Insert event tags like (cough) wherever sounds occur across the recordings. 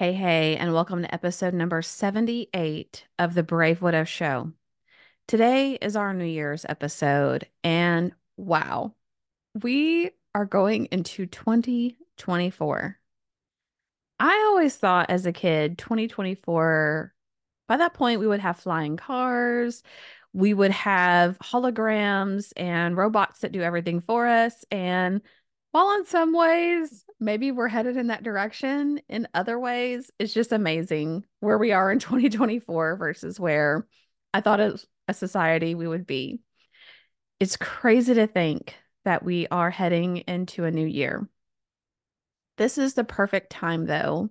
Hey, hey, and welcome to episode number 78 of the Brave Widow Show. Today is our New Year's episode, and wow, we are going into 2024. I always thought as a kid, 2024, by that point, we would have flying cars, we would have holograms and robots that do everything for us. And while in some ways, maybe we're headed in that direction, in other ways, it's just amazing where we are in (laughs) 2024 versus where I thought as a society we would be. It's crazy to think that we are heading into a new year. This is the perfect time, though,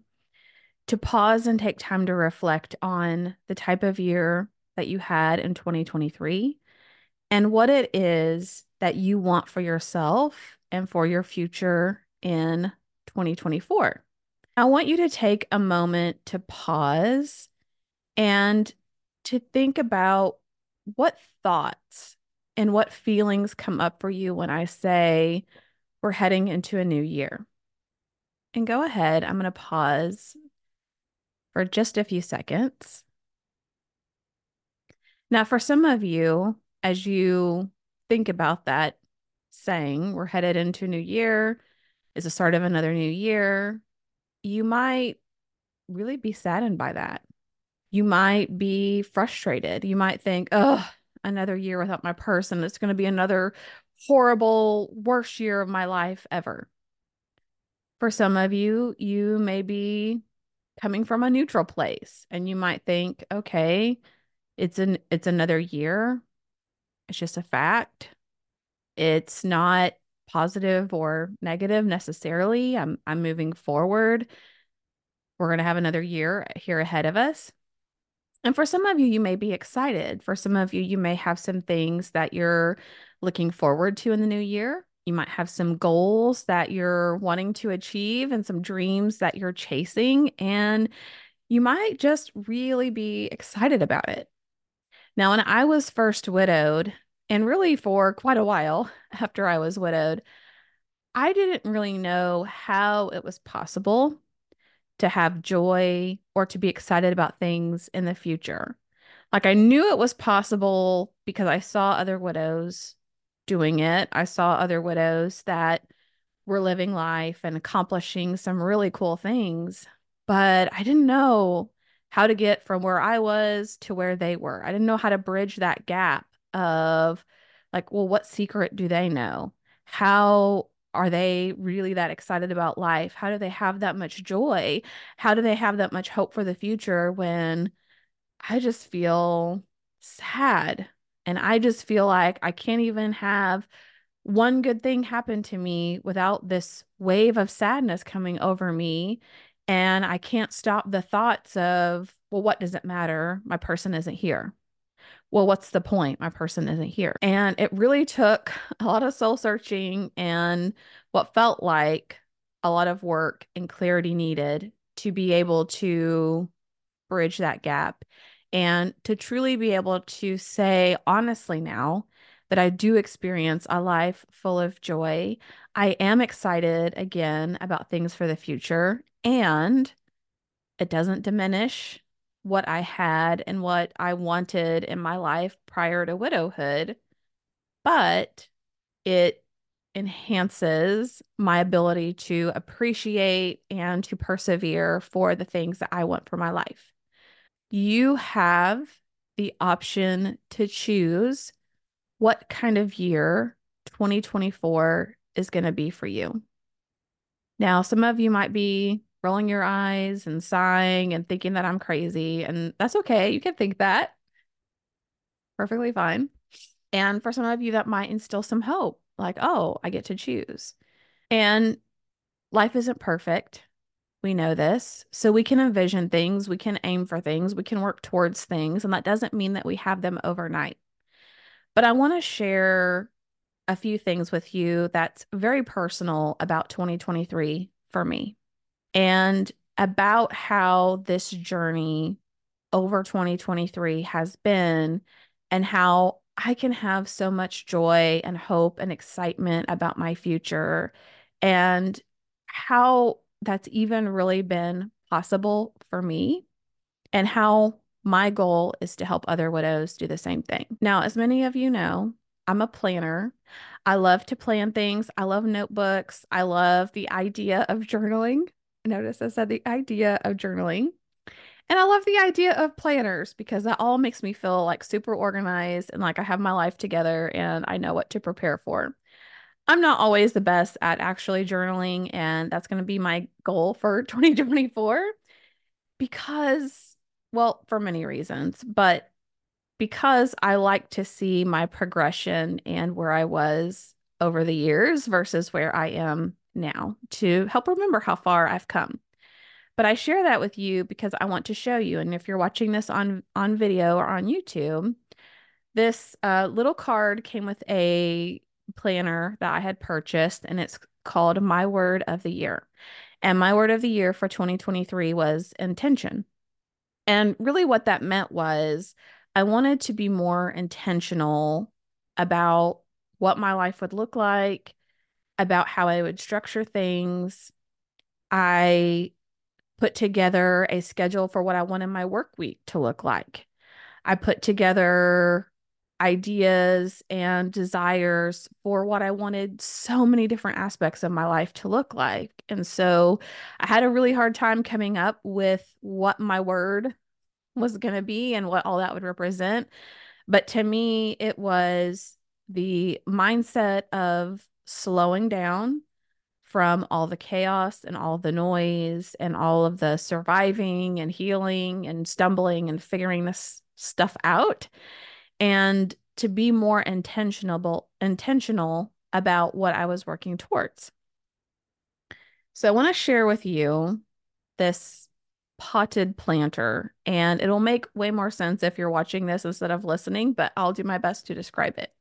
to pause and take time to reflect on the type of year that you had in 2023 and what it is that you want for yourself and for your future in 2024. I want you to take a moment to pause and to think about what thoughts and what feelings come up for you when I say we're heading into a new year. And go ahead, I'm going to pause for just a few seconds. Now, for some of you, as you think about that saying, we're headed into a new year, is the start of another new year, you might really be saddened by that. You might be frustrated. You might think, oh, another year without my person. It's going to be another horrible, worst year of my life ever. For some of you, you may be coming from a neutral place and you might think, okay, it's an it's another year. It's just a fact. It's not positive or negative necessarily. I'm I'm moving forward. We're going to have another year here ahead of us. And for some of you, you may be excited. For some of you, you may have some things that you're looking forward to in the new year. You might have some goals that you're wanting to achieve and some dreams that you're chasing. And you might just really be excited about it. Now, when I was first widowed, and really for quite a while (laughs) after I was widowed, I didn't really know how it was possible to have joy or to be excited about things in the future. Like I knew it was possible because I saw other widows doing it. I saw other widows that were living life and accomplishing some really cool things, but I didn't know how to get from where I was to where they were. I didn't know how to bridge that gap of like, well, what secret do they know? How are they really that excited about life? How do they have that much joy? How do they have that much hope for the future when I just feel sad and I just feel like I can't even have one good thing happen to me without this wave of sadness coming over me. And I can't stop the thoughts of, well, what does it matter? My person isn't here well, what's the point? My person isn't here. And it really took a lot of soul searching and what felt like a lot of work and clarity needed to be able to bridge that gap and to truly be able to say honestly now that I do experience a life full of joy. I am excited again about things for the future and it doesn't diminish what I had and what I wanted in my life prior to widowhood, but it enhances my ability to appreciate and to persevere for the things that I want for my life. You have the option to choose what kind of year 2024 is going to be for you. Now, some of you might be rolling your eyes and sighing and thinking that I'm crazy. And that's okay. You can think that. Perfectly fine. And for some of you, that might instill some hope like, oh, I get to choose. And life isn't perfect. We know this. So we can envision things, we can aim for things, we can work towards things. And that doesn't mean that we have them overnight. But I want to share a few things with you that's very personal about 2023 for me and about how this journey over 2023 has been and how I can have so much joy and hope and excitement about my future and how that's even really been possible for me and how my goal is to help other widows do the same thing. Now, as many of you know, I'm a planner. I love to plan things. I love notebooks. I love the idea of journaling. Notice I said the idea of journaling. And I love the idea of planners because that all makes me feel like super organized and like I have my life together and I know what to prepare for. I'm not always the best at actually journaling, and that's going to be my goal for (laughs) 2024 because, well, for many reasons, but because I like to see my progression and where I was over the years versus where I am now to help remember how far I've come. But I share that with you because I want to show you. And if you're watching this on on video or on YouTube, this uh, little card came with a planner that I had purchased, and it's called My Word of the Year. And my word of the year for 2023 was intention. And really, what that meant was I wanted to be more intentional about what my life would look like, about how I would structure things. I put together a schedule for what I wanted my work week to look like. I put together ideas and desires for what I wanted so many different aspects of my life to look like. And so I had a really hard time coming up with what my word was going to be and what all that would represent. But to me, it was the mindset of slowing down from all the chaos and all the noise and all of the surviving and healing and stumbling and figuring this stuff out and to be more intentional intentional about what I was working towards. So I want to share with you this potted planter and it'll make way more sense if you're watching this instead of listening, but I'll do my best to describe it.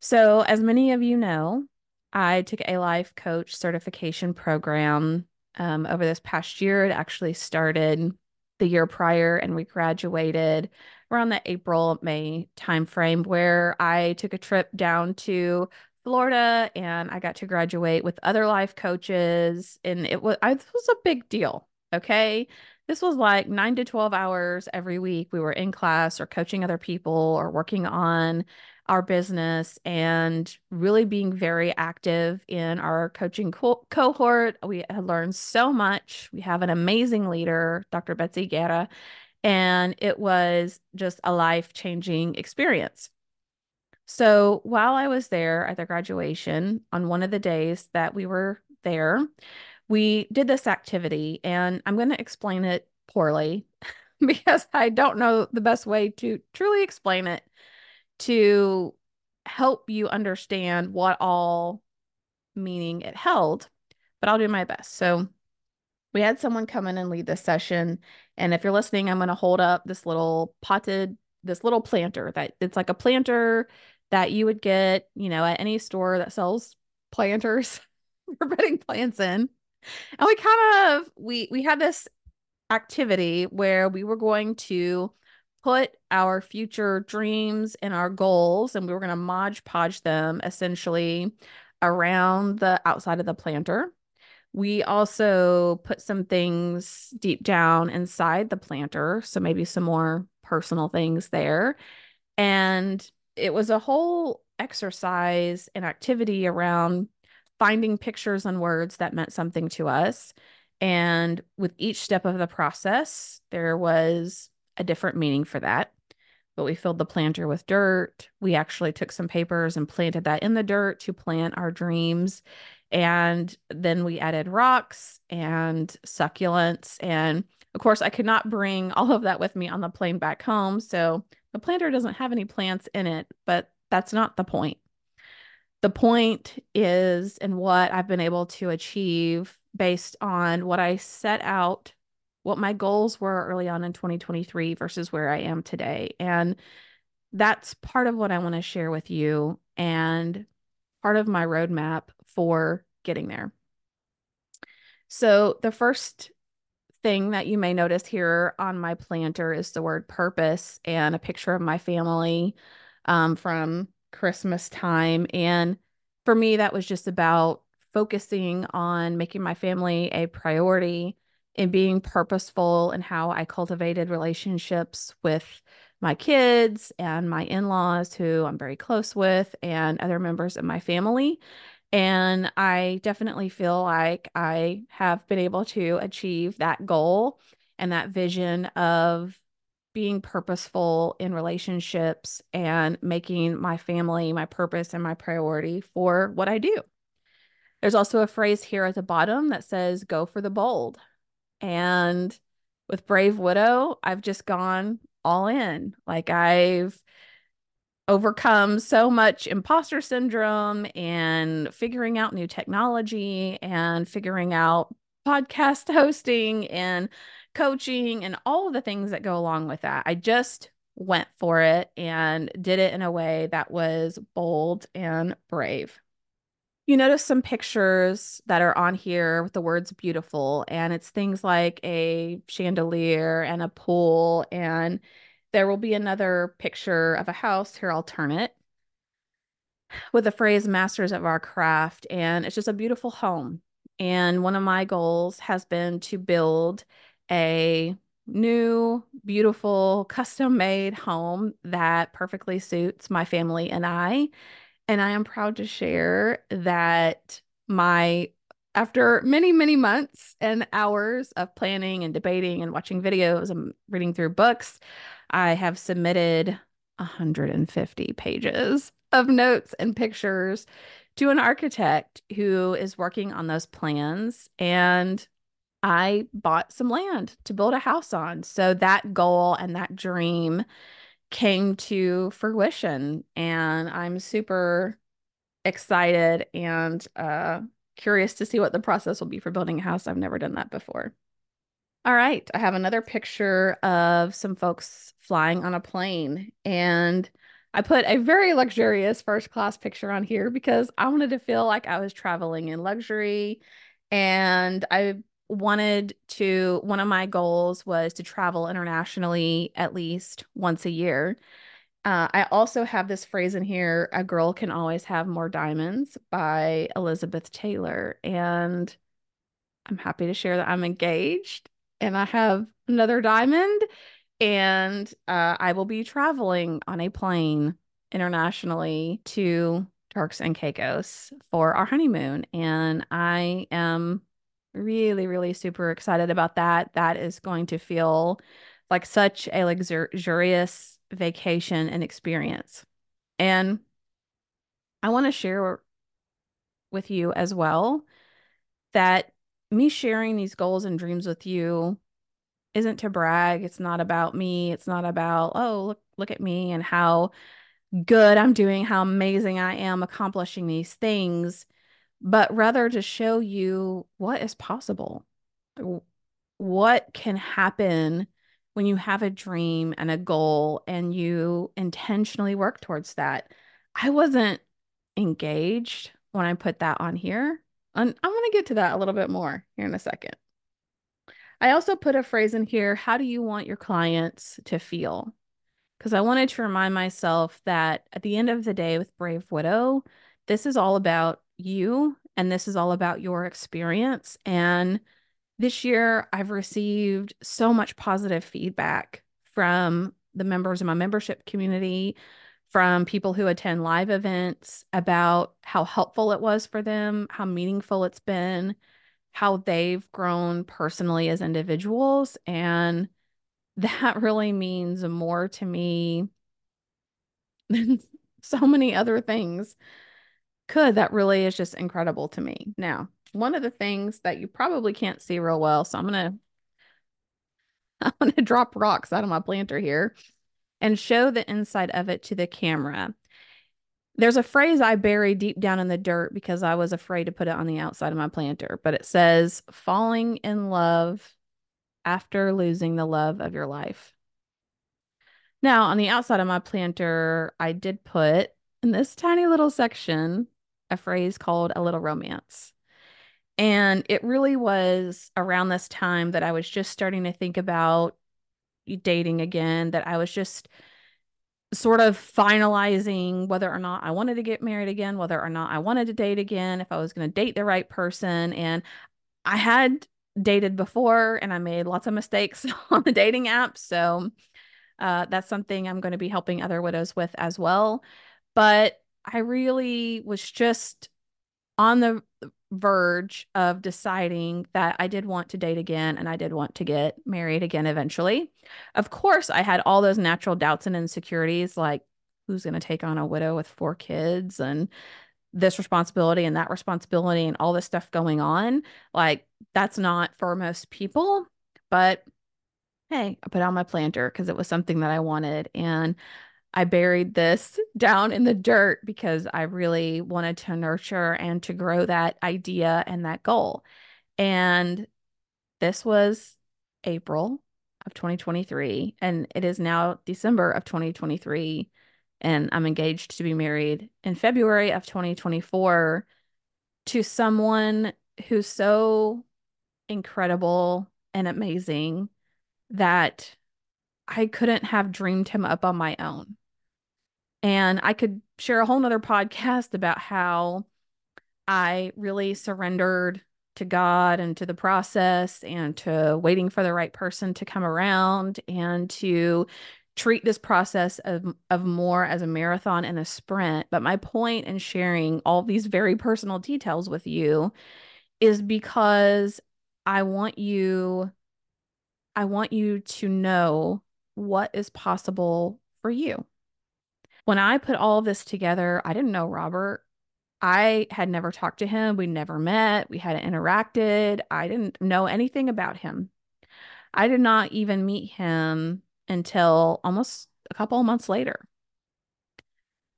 So, as many of you know, I took a life coach certification program um, over this past year. It actually started the year prior, and we graduated around the April May timeframe, where I took a trip down to Florida and I got to graduate with other life coaches, and it was I, it was a big deal. Okay. This was like nine to 12 hours every week. We were in class or coaching other people or working on our business and really being very active in our coaching co- cohort. We had learned so much. We have an amazing leader, Dr. Betsy Guerra, and it was just a life changing experience. So while I was there at the graduation, on one of the days that we were there, we did this activity, and I'm going to explain it poorly (laughs) because I don't know the best way to truly explain it to help you understand what all meaning it held, but I'll do my best. So we had someone come in and lead this session. And if you're listening, I'm going to hold up this little potted, this little planter that it's like a planter that you would get, you know, at any store that sells planters (laughs) for putting plants in. And we kind of we we had this activity where we were going to put our future dreams and our goals, and we were going to modge podge them essentially around the outside of the planter. We also put some things deep down inside the planter. So maybe some more personal things there. And it was a whole exercise and activity around finding pictures and words that meant something to us. And with each step of the process, there was a different meaning for that. But we filled the planter with dirt. We actually took some papers and planted that in the dirt to plant our dreams. And then we added rocks and succulents. And of course, I could not bring (laughs) all of that with me on the plane back home. So the planter doesn't have any plants in it, but that's not the point. The point is in what I've been able to achieve based on what I set out what my goals were early on in 2023 versus where I am today. And that's part of what I want to share with you and part of my roadmap for getting there. So, the first thing that you may notice here on my planter is the word purpose and a picture of my family um, from Christmas time. And for me, that was just about focusing on making my family a priority in being purposeful and how I cultivated relationships with my kids and my in laws, who I'm very close with, and other members of my family. And I definitely feel like I have been able to achieve that goal and that vision of being purposeful in relationships and making my family my purpose and my priority for what I do. There's also a phrase here at the bottom that says, go for the bold. And with Brave Widow, I've just gone all in. Like I've overcome so much imposter syndrome and figuring out new technology and figuring out podcast (laughs) hosting and coaching and all of the things that go along with that. I just went for it and did it in a way that was bold and brave. You notice some pictures that are on here with the words beautiful, and it's things like a chandelier and a pool and there will be another picture of a house. Here, I'll turn it with the phrase masters of our craft. And it's just a beautiful home. And one of my goals has been to build a new, beautiful, custom made home that perfectly suits my family and I. And I am proud to share that my after many, many months and hours of planning and debating and watching videos and reading through books, I have submitted 150 pages of notes and pictures to an architect who is working on those plans. And I bought some land to build a house on. So that goal and that dream came to fruition. And I'm super excited and uh, curious to see what the process will be for building a house. I've never done that before. All right, I have another picture of some folks flying on a plane, and I put a very luxurious first class picture on here because I wanted to feel like I was traveling in luxury, and I wanted to, one of my goals was to travel internationally at least once a year. Uh, I also have this phrase in here a girl can always have more diamonds by Elizabeth Taylor. And I'm happy to share that I'm engaged and I have another diamond, and uh, I will be traveling on a plane internationally to Turks and Caicos for our honeymoon. And I am really, really super excited about that. That is going to feel like such a luxurious vacation and experience. And I want to share with you as well that me sharing these goals and dreams with you isn't to brag. It's not about me. It's not about, oh, look, look at me and how good I'm doing, how amazing I am accomplishing these things, but rather to show you what is possible. What can happen when you have a dream and a goal and you intentionally work towards that. I wasn't engaged when I put that on here. And I'm going to get to that a little bit more here in a second. I also put a phrase in here how do you want your clients to feel? Because I wanted to remind myself that at the end of the day with Brave Widow, this is all about you and this is all about your experience. And this year, I've received so much positive feedback from the members of my membership community, from people who attend live events about how helpful it was for them, how meaningful it's been, how they've grown personally as individuals. And (laughs) that really means more to me than so many other things could. That really is just incredible to me. Now, one of the things that you probably can't see real well, so I'm to (laughs) I'm to drop rocks out of my planter here and show the inside of it to the camera. There's a phrase I buried deep down in the dirt because I was afraid to put it on the outside of my planter, but it says falling in love after losing the love of your life. Now, on the outside of my planter, I did put in this tiny little section a phrase called a little romance. And it really was around this time that I was just starting to think about dating again, that I was just sort of finalizing whether or not I wanted to get married again, whether or not I wanted to date again, if I was going to date the right person. And I had dated before and I made lots of mistakes (laughs) on the dating app. So uh, that's something I'm going to be helping other widows with as well. But I really was just on the verge of deciding that I did want to date again and I did want to get married again eventually. Of course, I had all those natural doubts and insecurities like who's going to take on a widow with four kids and this responsibility and that responsibility and all this stuff going on. Like, that's not for most people. But hey, I put out my planter because it was something that I wanted. And I buried this (laughs) down in the dirt because I really wanted to nurture and to grow that idea and that goal. And this was April of 2023, and it is now December of 2023. And I'm engaged to be married in February of 2024 to someone who's so incredible and amazing that I couldn't have dreamed him up on my own. And I could share a whole nother podcast about how I really surrendered to God and to the process and to waiting for the right person to come around and to treat this process of, of more as a marathon and a sprint. But my point in sharing all these very personal details with you is because I want you I want you to know what is possible for you. When I put all of this together, I didn't know Robert. I had never talked to him. We never met. We hadn't interacted. I didn't know anything about him. I did not even meet him until almost a couple of months later.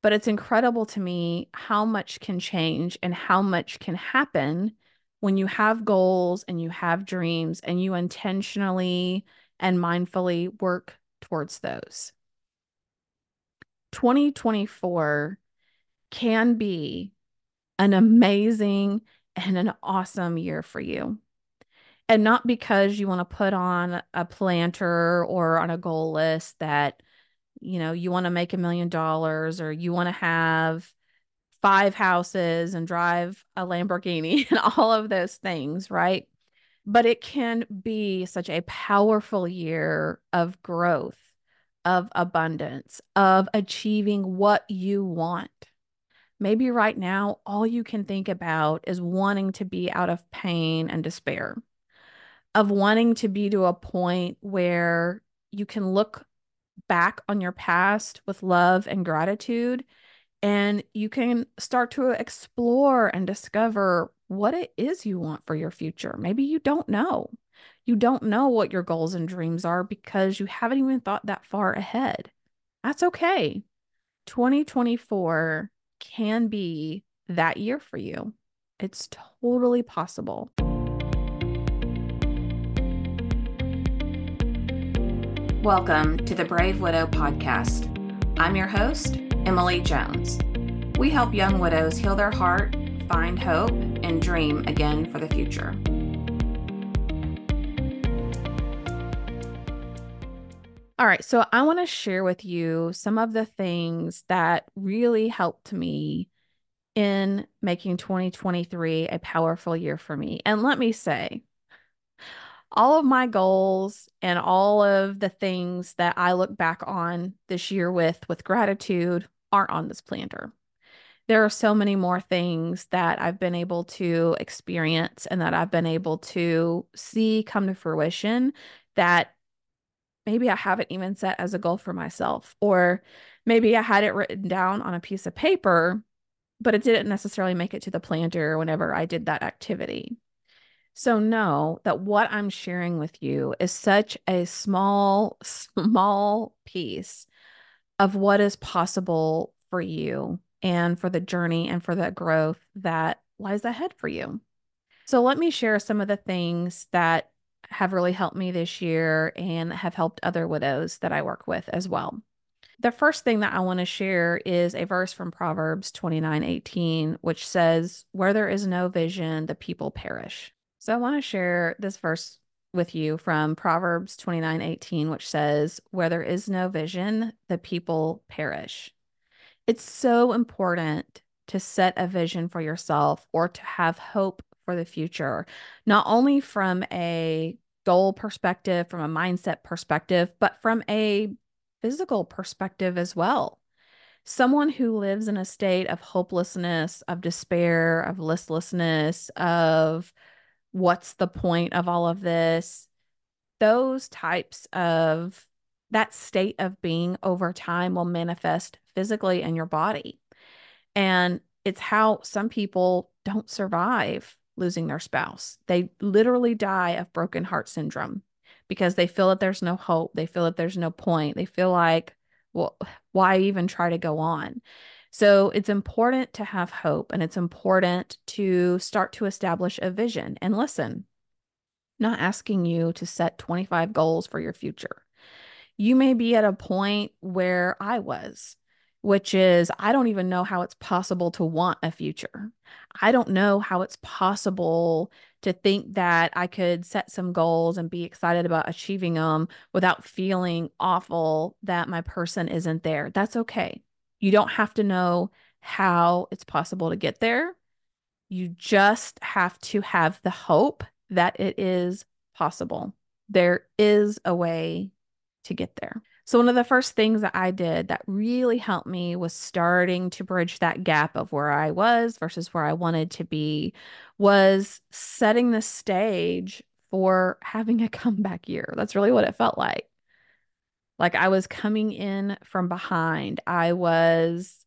But it's incredible to me how much can change and how much can happen when you have goals and you have dreams and you intentionally and mindfully work towards those. 2024 can be an amazing and an awesome year for you. And not because you want to put on a planter or on a goal list that, you know, you want to make a million dollars or you want to have five houses and drive a Lamborghini (laughs) and all of those things, right? But it can be such a powerful year of growth, of abundance, of achieving what you want. Maybe right now, all you can think about is wanting to be out of pain and despair, of wanting to be to a point where you can look back on your past with love and gratitude and you can start to explore and discover what it is you want for your future. Maybe you don't know. You don't know what your goals and dreams are because you haven't even thought that far ahead. That's okay. 2024 can be that year for you. It's totally possible. Welcome to the Brave Widow podcast. I'm your host, Emily Jones. We help young widows heal their heart, find hope, and dream again for the future. All right, so I want to share with you some of the things that really helped me in making 2023 a powerful year for me. And let me say, all of my goals and all of the things that I look back on this year with with gratitude aren't on this planter. There are so many more things that I've been able to experience and that I've been able to see come to fruition that maybe I haven't even set as a goal for myself, or maybe I had it written down on a piece of paper, but it didn't necessarily make it to the planter whenever I did that activity. So know that what I'm sharing with you is such a small, (laughs) small piece of what is possible for you and for the journey and for the growth that lies ahead for you. So let me share some of the things that have really helped me this year and have helped other widows that I work with as well. The first thing that I want to share is a verse from Proverbs 29 18, which says, Where there is no vision, the people perish. So I want to share this verse with you from Proverbs 29 18, which says, Where there is no vision, the people perish. It's so important to set a vision for yourself or to have hope for the future, not only from a goal perspective, from a mindset perspective, but from a physical perspective as well. Someone who lives in a state of hopelessness, of despair, of listlessness, of what's the point of all of this, those types of that state of being over time will manifest physically in your body. And it's how some people don't survive losing their spouse. They literally die of broken heart syndrome because they feel that there's no hope. They feel that there's no point. They feel like, well, why even try to go on? So it's important to have hope and it's important to start to establish a vision. And listen, not asking you to set 25 goals for your future. You may be at a point where I was which is I don't even know how it's possible to want a future. I don't know how it's possible to think that I could set some goals and be excited about achieving them without feeling awful that my person isn't there. That's okay. You don't have to know how it's possible to get there. You just have to have the hope that it is possible. There is a way to get there. So, one of the first things that I did that really helped me was starting to bridge that gap of where I was versus where I wanted to be, was setting the stage for having a (laughs) comeback year. That's really what it felt like. Like I was coming in from behind. I was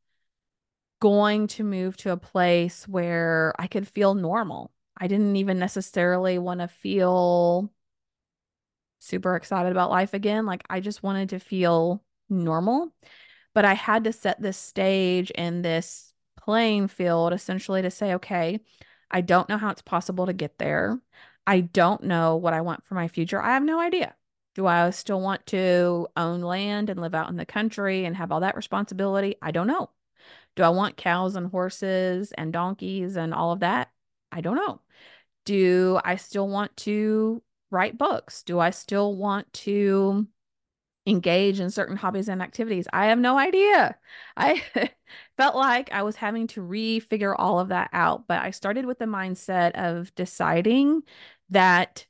going to move to a place where I could feel normal. I didn't even necessarily want to feel super excited about life again. Like I just wanted to feel normal, but I had to set this stage and this playing field essentially to say, okay, I don't know how it's possible to get there. I don't know what I want for my future. I have no idea. Do I still want to own land and live out in the country and have all that responsibility? I don't know. Do I want cows and horses and donkeys and all of that? I don't know. Do I still want to write books? Do I still want to engage in certain hobbies and activities? I have no idea. I (laughs) felt like I was having to refigure all of that out, but I started with the mindset of deciding that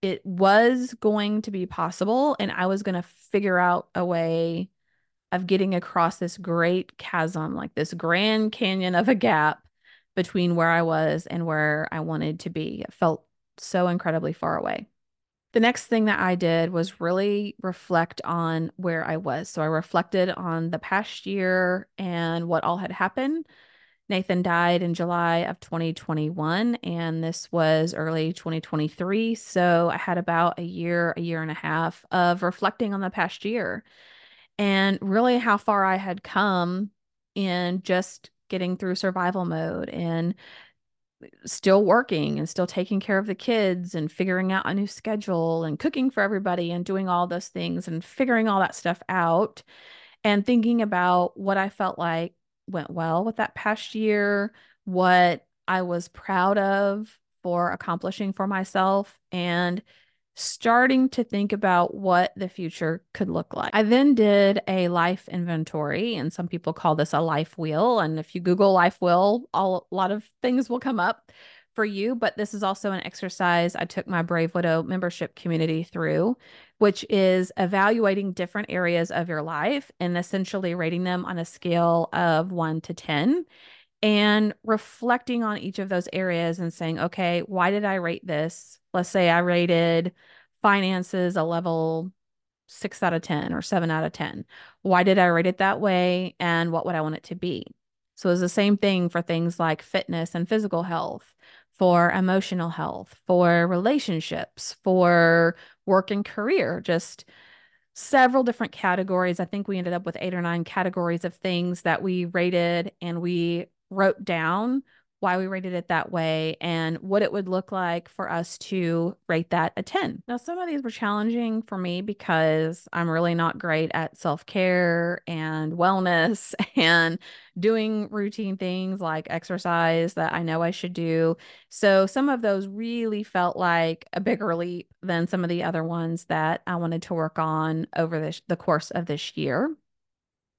it was going to be possible and I was going to figure out a way of getting across this great chasm, like this grand canyon of a gap between where I was and where I wanted to be. It felt so incredibly far away the next thing that I did was really reflect on where I was. So I reflected on the past year and what all had happened. Nathan died in July of 2021, and this was early 2023. So I had about a year, a year and a half of reflecting on the past year and really how far I had come in just getting through survival mode and still working and still taking care of the kids and figuring out a new schedule and cooking for everybody and doing all those things and figuring all that stuff out and thinking about what I felt like went well with that past year, what I was proud of for accomplishing for myself and starting to think about what the future could look like. I then did a life inventory, and some people call this a life wheel. And if you Google life wheel, all, a lot of things will come up for you. But this is also an exercise I took my Brave Widow membership community through, which is evaluating different areas of your life and essentially rating them on a scale of one to 10 and reflecting on each of those areas and saying, okay, why did I rate this? Let's say I rated finances a level six out of 10 or seven out of 10. Why did I rate it that way? And what would I want it to be? So it's the same thing for things like fitness and physical health, for emotional health, for relationships, for work and career, just several different categories. I think we ended up with eight or nine categories of things that we rated and we wrote down why we rated it that way and what it would look like for us to rate that a 10. Now, some of these were challenging for me because I'm really not great at self care and wellness (laughs) and doing routine things like exercise that I know I should do. So, some of those really felt like a bigger leap than some of the other ones that I wanted to work on over this, the course of this year.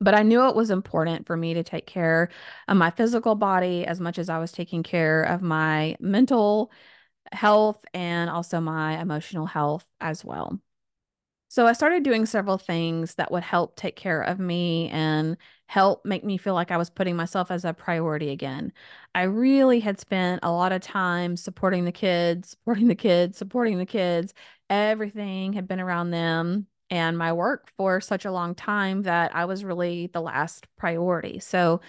But I knew it was important for me to take care of my physical body as much as I was taking care of my mental health and also my emotional health as well. So I started doing several things that would help take care of me and help make me feel like I was putting myself as a priority again. I really had spent a lot of time supporting the kids, supporting the kids, supporting the kids. Everything had been around them and my work for such a long time that I was really the last priority. So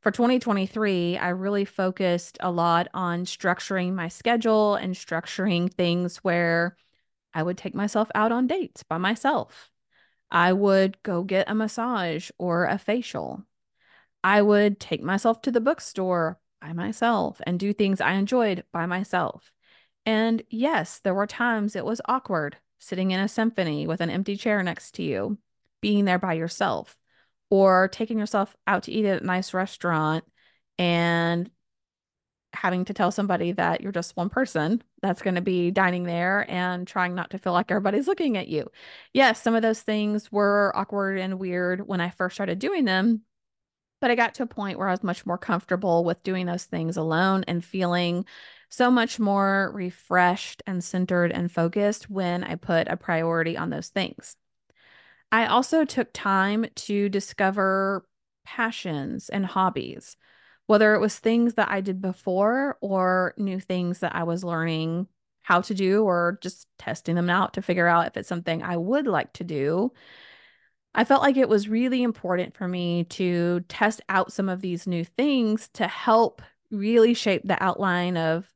for 2023, I really focused a lot on structuring my schedule and structuring things where I would take myself out on dates by myself. I would go get a massage or a facial. I would take myself to the bookstore by myself and do things I enjoyed by myself. And yes, there were times it was awkward sitting in a symphony with an empty chair next to you, being there by yourself, or taking yourself out to eat at a nice restaurant and having to tell somebody that you're just one person that's going to be dining there and trying not to feel like everybody's looking at you. Yes, some of those things were awkward and weird when I first started doing them, but I got to a point where I was much more comfortable with doing those things alone and feeling so much more refreshed and centered and focused when I put a priority on those things. I also took time to discover passions and hobbies whether it was things that I did before or new things that I was learning how to do or just testing them out to figure out if it's something I would like to do. I felt like it was really important for me to test out some of these new things to help really shape the outline of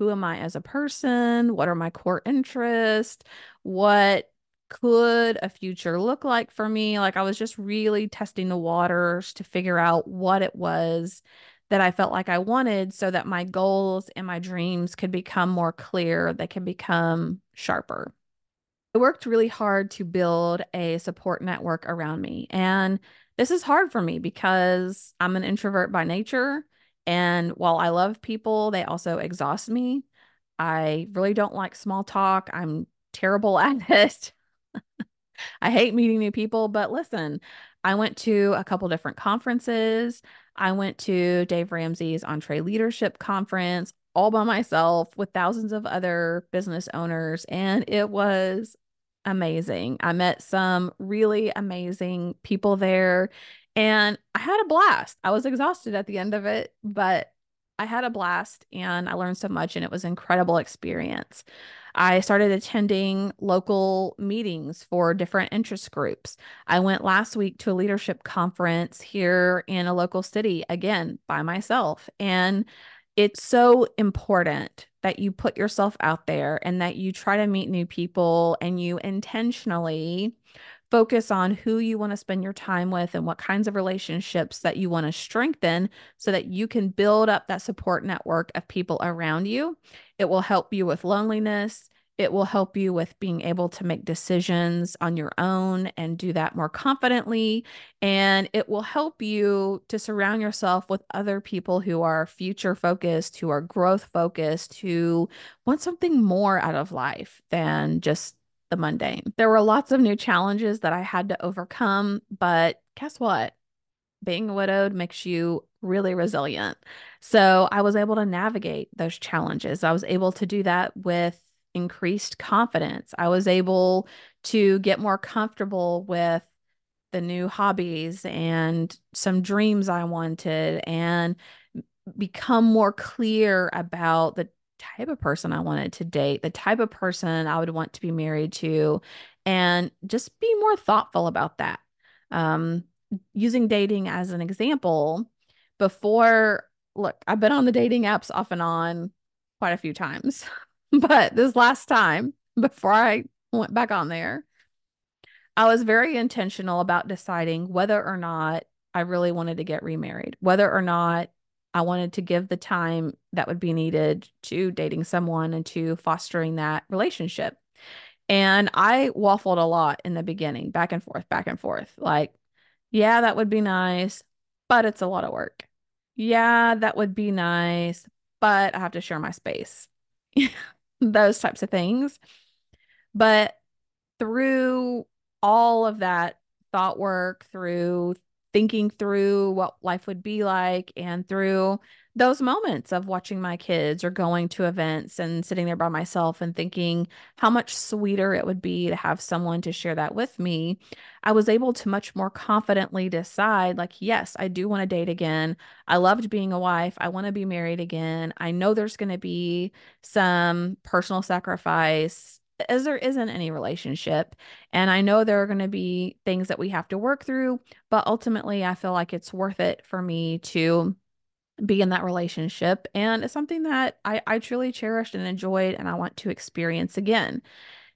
who am I as a person? What are my core interests? What could a future look like for me? Like I was just really testing the waters to figure out what it was that I felt like I wanted so that my goals and my dreams could become more clear, they could become sharper. I worked really hard to build a support network around me. And this is hard for me because I'm an introvert by nature. And while I love people, they also exhaust me. I really don't like small talk. I'm terrible (laughs) at it. I hate meeting new people, but listen, I went to a couple different conferences. I went to Dave Ramsey's EntreLeadership Conference all by myself with thousands of other business owners, and it was amazing. I met some really amazing people there, and I had a blast. I was exhausted at the end of it, but I had a blast and I learned so much, and it was an incredible experience. I started attending local meetings for different interest groups. I went last week to a leadership conference here in a local city, again, by myself. And it's so important that you put yourself out there and that you try to meet new people and you intentionally focus on who you want to spend your time with and what kinds of relationships that you want to strengthen so that you can build up that support network of people around you. It will help you with loneliness. It will help you with being able to make decisions on your own and do that more confidently. And it will help you to surround yourself with other people who are future focused, who are growth focused, who want something more out of life than just the mundane. There were lots of new challenges that I had to overcome, but guess what? Being widowed makes you really resilient. So I was able to navigate those challenges. I was able to do that with increased confidence. I was able to get more comfortable with the new hobbies and some dreams I wanted and become more clear about the type of person I wanted to date, the type of person I would want to be married to, and just be more thoughtful about that. Um, using dating as an example, before, look, I've been on the dating apps off and on quite a few times, (laughs) but this last time, (laughs) before I went back on there, I was very intentional about deciding whether or not I really wanted to get remarried, whether or not I wanted to give the time that would be needed to dating someone and to fostering that relationship. And I waffled a lot in the beginning, back and forth, back and forth. Like, yeah, that would be nice, but it's a lot of work. Yeah, that would be nice, but I have to share my space. (laughs) Those types of things. But through all of that thought work, through thinking through what life would be like and through those moments of watching my kids or going to events and sitting there by myself and thinking how much sweeter it would be to have someone to share that with me, I was able to much more confidently decide, like, yes, I do want to date again. I loved being a wife. I want to be married again. I know there's going to be some personal sacrifice as there isn't any relationship. And I know there are going to be things that we have to work through, but ultimately, I feel like it's worth it for me to be in that relationship. And it's something that I, I truly cherished and enjoyed, and I want to experience again.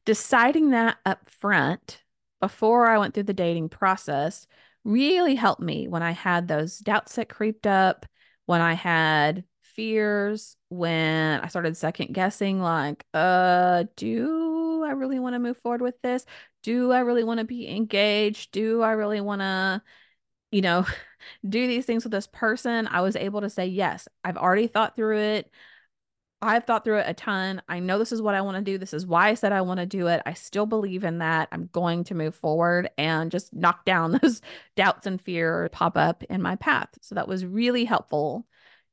Deciding that up front before I went through the dating process really helped me when I had those doubts that creeped up, when I had fears, when I started second guessing, like, uh, do I really want to move forward with this? Do I really want to be engaged? Do I really want to, you know, (laughs) do these things with this person? I was able to say, yes, I've already thought through it. I've thought through it a ton. I know this is what I want to do. This is why I said I want to do it. I still believe in that. I'm going to move forward and just knock down (laughs) those doubts and fear pop up in my path. So that was really helpful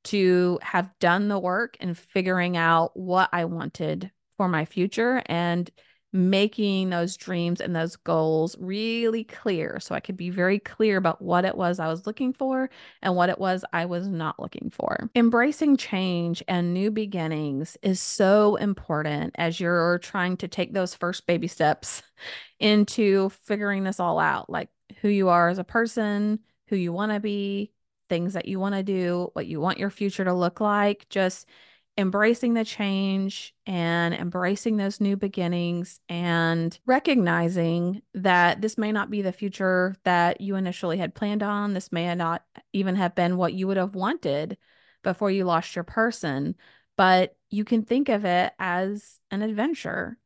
to have done the work and figuring out what I wanted for my future and making those dreams and those goals really clear so I could be very clear about what it was I was looking for and what it was I was not looking for. Embracing change and new beginnings is so important as you're trying to take those first baby steps (laughs) into figuring this all out like who you are as a person, who you want to be, things that you want to do, what you want your future to look like. Just embracing the change and embracing those new beginnings and recognizing that this may not be the future that you initially had planned on. This may not even have been what you would have wanted before you lost your person, but you can think of it as an adventure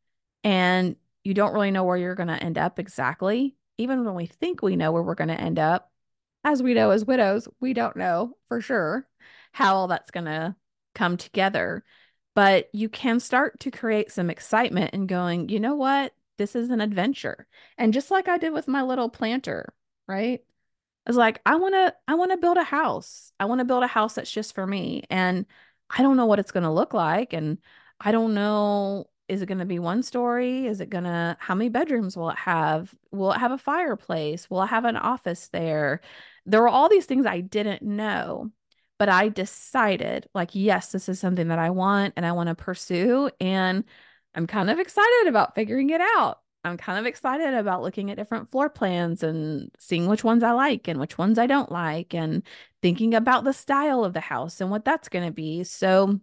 and you don't really know where you're going to end up exactly. Even when we think we know where we're going to end up, as we know as widows, we don't know for sure how all that's going to come together. But you can start to create some excitement and going, you know what? This is an adventure. And just like I did with my little planter, right? I was like, I want to I want to build a house. I want to build a house that's just for me. And I don't know what it's going to look like and I don't know is it going to be one story? Is it going to how many bedrooms will it have? Will it have a fireplace? Will it have an office there? There were all these things I didn't know. But I decided, like, yes, this is something that I want and I want to pursue. And I'm kind of excited about figuring it out. I'm kind of excited about looking at different floor plans and seeing which ones I like and which ones I don't like and thinking about the style of the house and what that's going to be. So,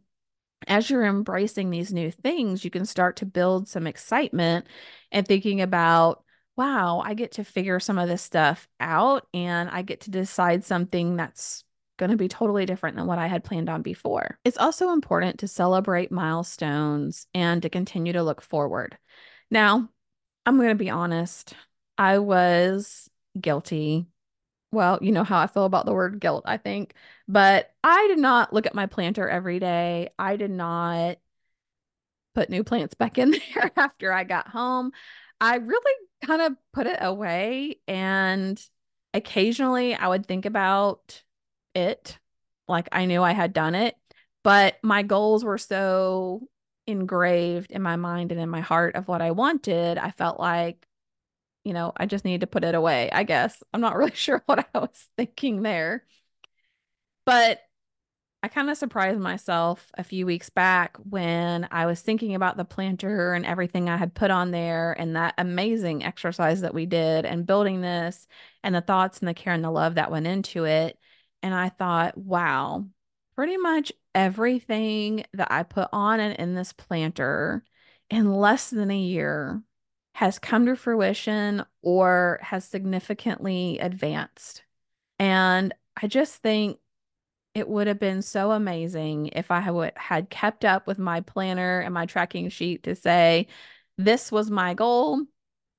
as you're embracing these new things, you can start to build some excitement and thinking about, wow, I get to figure some of this stuff out and I get to decide something that's going to be totally different than what I had planned on before. It's also important to celebrate milestones and to continue to look forward. Now, I'm going to be honest, I was guilty. Well, you know how I feel about the word guilt, I think, but I did not look at my planter every day. I did not put new plants back in (laughs) there after I got home. I really kind of put it away and occasionally I would think about it. Like I knew I had done it, but my goals were so engraved in my mind and in my heart of what I wanted. I felt like, you know, I just needed to put it away, I guess. I'm not really (laughs) sure what I was thinking there. But I kind of surprised myself a few weeks back when I was thinking about the planter and everything I had put on there and that amazing exercise that we did and building this and the thoughts and the care and the love that went into it and I thought, wow, pretty much everything that I put on and in this planter in less than a year has come to fruition or has significantly advanced. And I just think it would have been so amazing if I would, had kept up with my planner and my tracking sheet to say, this was my goal.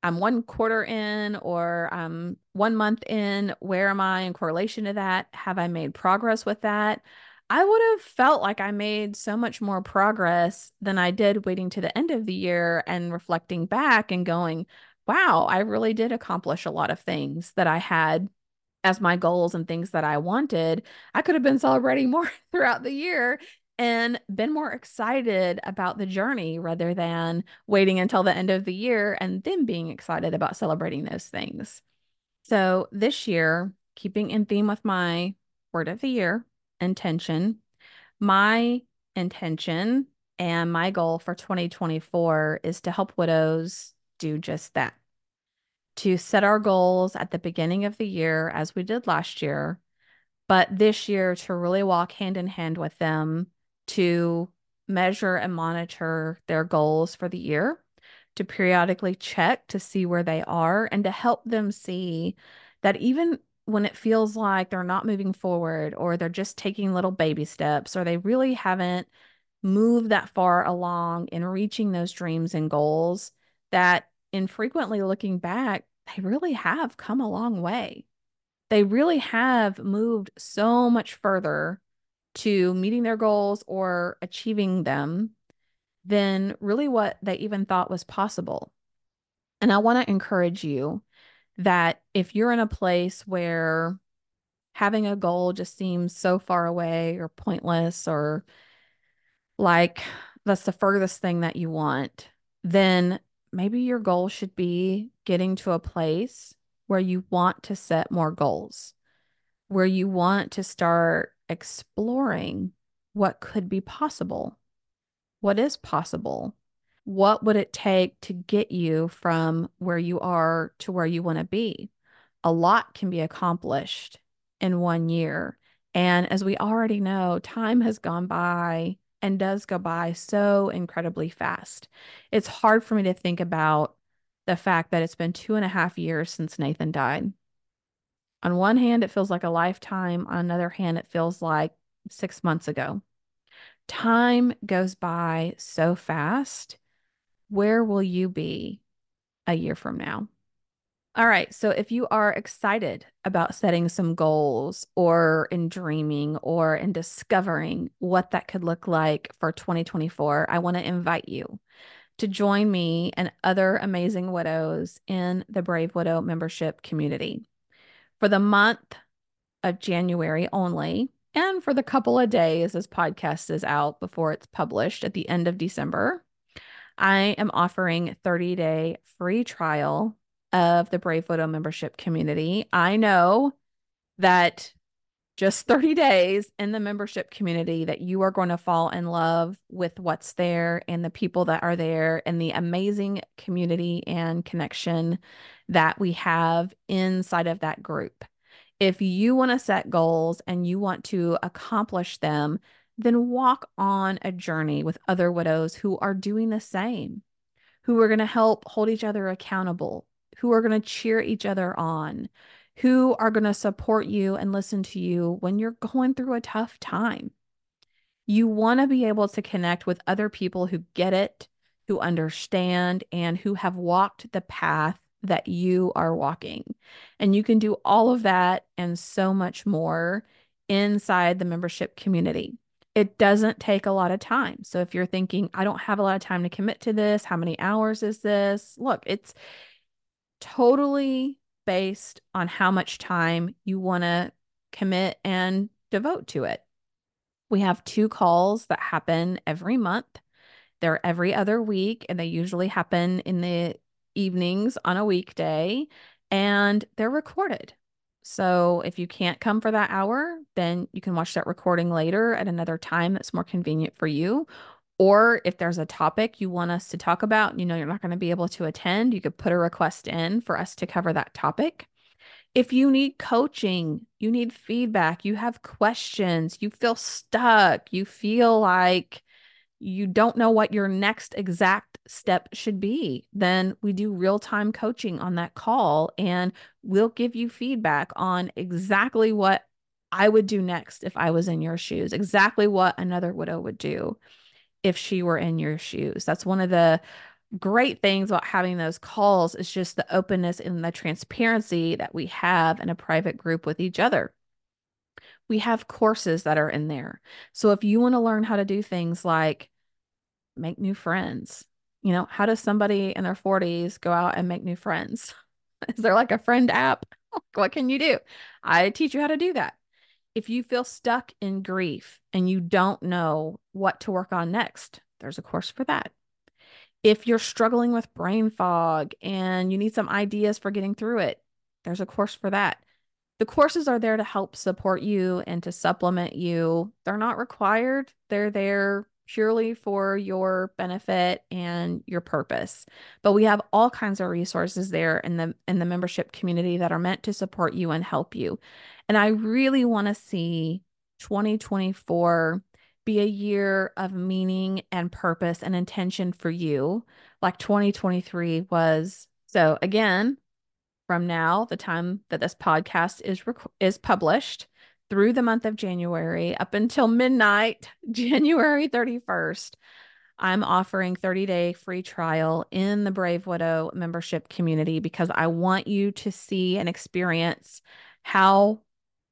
I'm one quarter in or I'm one month in. Where am I in correlation to that? Have I made progress with that? I would have felt like I made so much more progress than I did waiting to the end of the year and reflecting back and going, wow, I really did accomplish a lot of things that I had as my goals and things that I wanted, I could have been celebrating (laughs) more throughout the year and been more excited about the journey rather than waiting until the end of the year and then being excited about celebrating those things. So this year, keeping in theme with my word of the year, intention, my intention and my goal for 2024 is to help widows do just that. To set our goals at the beginning of the year, as we did last year, but this year to really walk hand in hand with them to measure and monitor their goals for the year, to periodically check to see where they are, and to help them see that even when it feels like they're not moving forward or they're just taking little baby steps or they really haven't moved that far along in reaching those dreams and goals, that in frequently looking back, they really have come a long way. They really have moved so much further to meeting their goals or achieving them than really what they even thought was possible. And I want to encourage you that if you're in a place where having a goal just seems so far away or pointless or like that's the furthest thing that you want, then maybe your goal should be getting to a place where you want to set more goals, where you want to start exploring what could be possible. What is possible? What would it take to get you from where you are to where you want to be? A lot can be accomplished in one year. And as we already know, time has gone by and does go by so incredibly fast. It's hard for me to think about the fact that it's been two and a half years since Nathan died. On one hand, it feels like a lifetime. On another hand, it feels like six months ago. Time goes by so fast. Where will you be a year from now? All right. So if you are excited about setting some goals or in dreaming or in discovering what that could look like for 2024, I want to invite you to join me and other amazing widows in the Brave Widow membership community. For the month of January only, and for the couple of days this podcast is out before it's published at the end of December, I am offering 30 day free trial of the Brave Widow membership community. I know that just (laughs) 30 days in the membership community that you are going to fall in love with what's there and the people that are there and the amazing community and connection that we have inside of that group. If you want to set goals and you want to accomplish them, then walk on a journey with other widows who are doing the same, who are going to help hold each other accountable, who are going to cheer each other on, who are going to support you and listen to you when you're going through a tough time. You want to be able to connect with other people who get it, who understand, and who have walked the path that you are walking. And you can do all of that and so much more inside the membership community. It doesn't take a lot of time. So if you're thinking, I don't have a lot of time to commit to this, how many hours is this? Look, it's totally based on how much time you want to commit and devote to it. We have two calls that happen every month. They're every other week, and they usually happen in the evenings on a weekday, and they're recorded. So if you can't come for that hour, then you can watch that recording later at another time that's more convenient for you. Or if there's a topic you want us to talk about, you know you're not going to be able to attend, you could put a request in for us to cover that topic. If you need coaching, you need feedback, you have questions, you feel stuck, you feel like you don't know what your next exact step should be, then we do real time coaching on that call and we'll give you feedback on exactly what I would do next if I was in your shoes, exactly what another widow would do if she were in your shoes. That's one of the great things about having those calls is just the openness and the transparency that we have in a private group with each other. We have courses that are in there. So if you want to learn how to do things like make new friends, you know, how does somebody in their 40s go out and make new friends? (laughs) Is there like a friend app (laughs) what can you do? I teach you how to do that. If you feel stuck in grief and you don't know what to work on next, there's a course for that. If you're struggling with brain fog and you need some ideas for getting through it, there's a course for that. The courses are there to help support you and to supplement you. They're not required, they're there purely for your benefit and your purpose. But we have all kinds of resources there in the in the membership community that are meant to support you and help you. And I really want to see 2024 be a year of meaning and purpose and intention for you like 2023 was. So again, from now, the time that this podcast is rec- is published, through the month of January up until midnight, (laughs) January 31st, I'm offering 30 day free trial in the Brave Widow membership community because I want you to see and experience how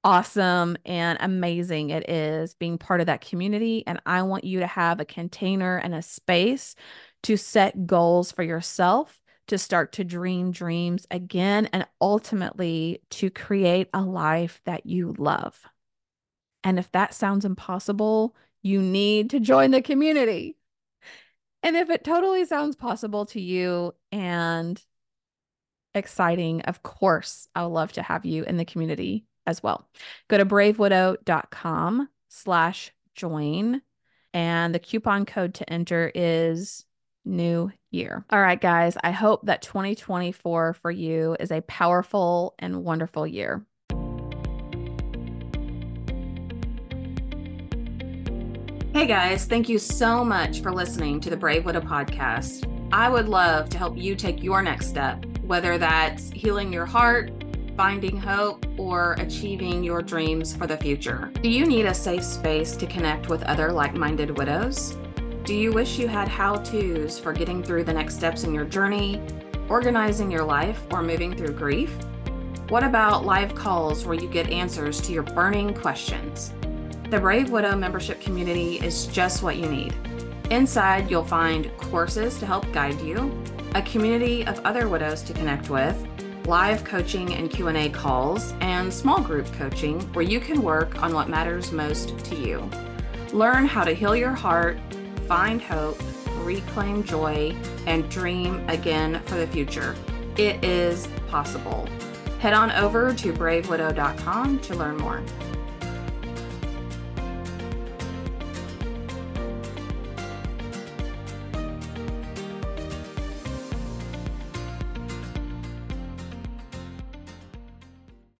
awesome and amazing it is being part of that community. And I want you to have a container and a space to set goals for yourself, to start to dream dreams again, and ultimately to create a life that you love. And if that sounds impossible, you need to join the community. And if it totally sounds possible to you and exciting, of course, I would love to have you in the community as well. Go to bravewidow.com slash join. And the coupon code to enter is new year. All right, guys, I hope that 2024 for you is a powerful and wonderful year. Hey guys, thank you so much for listening to the Brave Widow podcast. I would love to help you take your next step, whether that's healing your heart, finding hope, or achieving your dreams for the future. Do you need a safe space to connect with other like minded widows? Do you wish you had how to's for getting through the next steps in your journey, organizing your life, or moving through grief? What about live calls where you get answers to your burning questions? The Brave Widow membership community is just what you need. Inside, you'll find courses to help guide you, a community of other widows to connect with, live coaching and Q&A calls, and small group coaching where you can work on what matters most to you. Learn how to heal your heart, find hope, reclaim joy, and dream again for the future. It is possible. Head on over to bravewidow.com to learn more.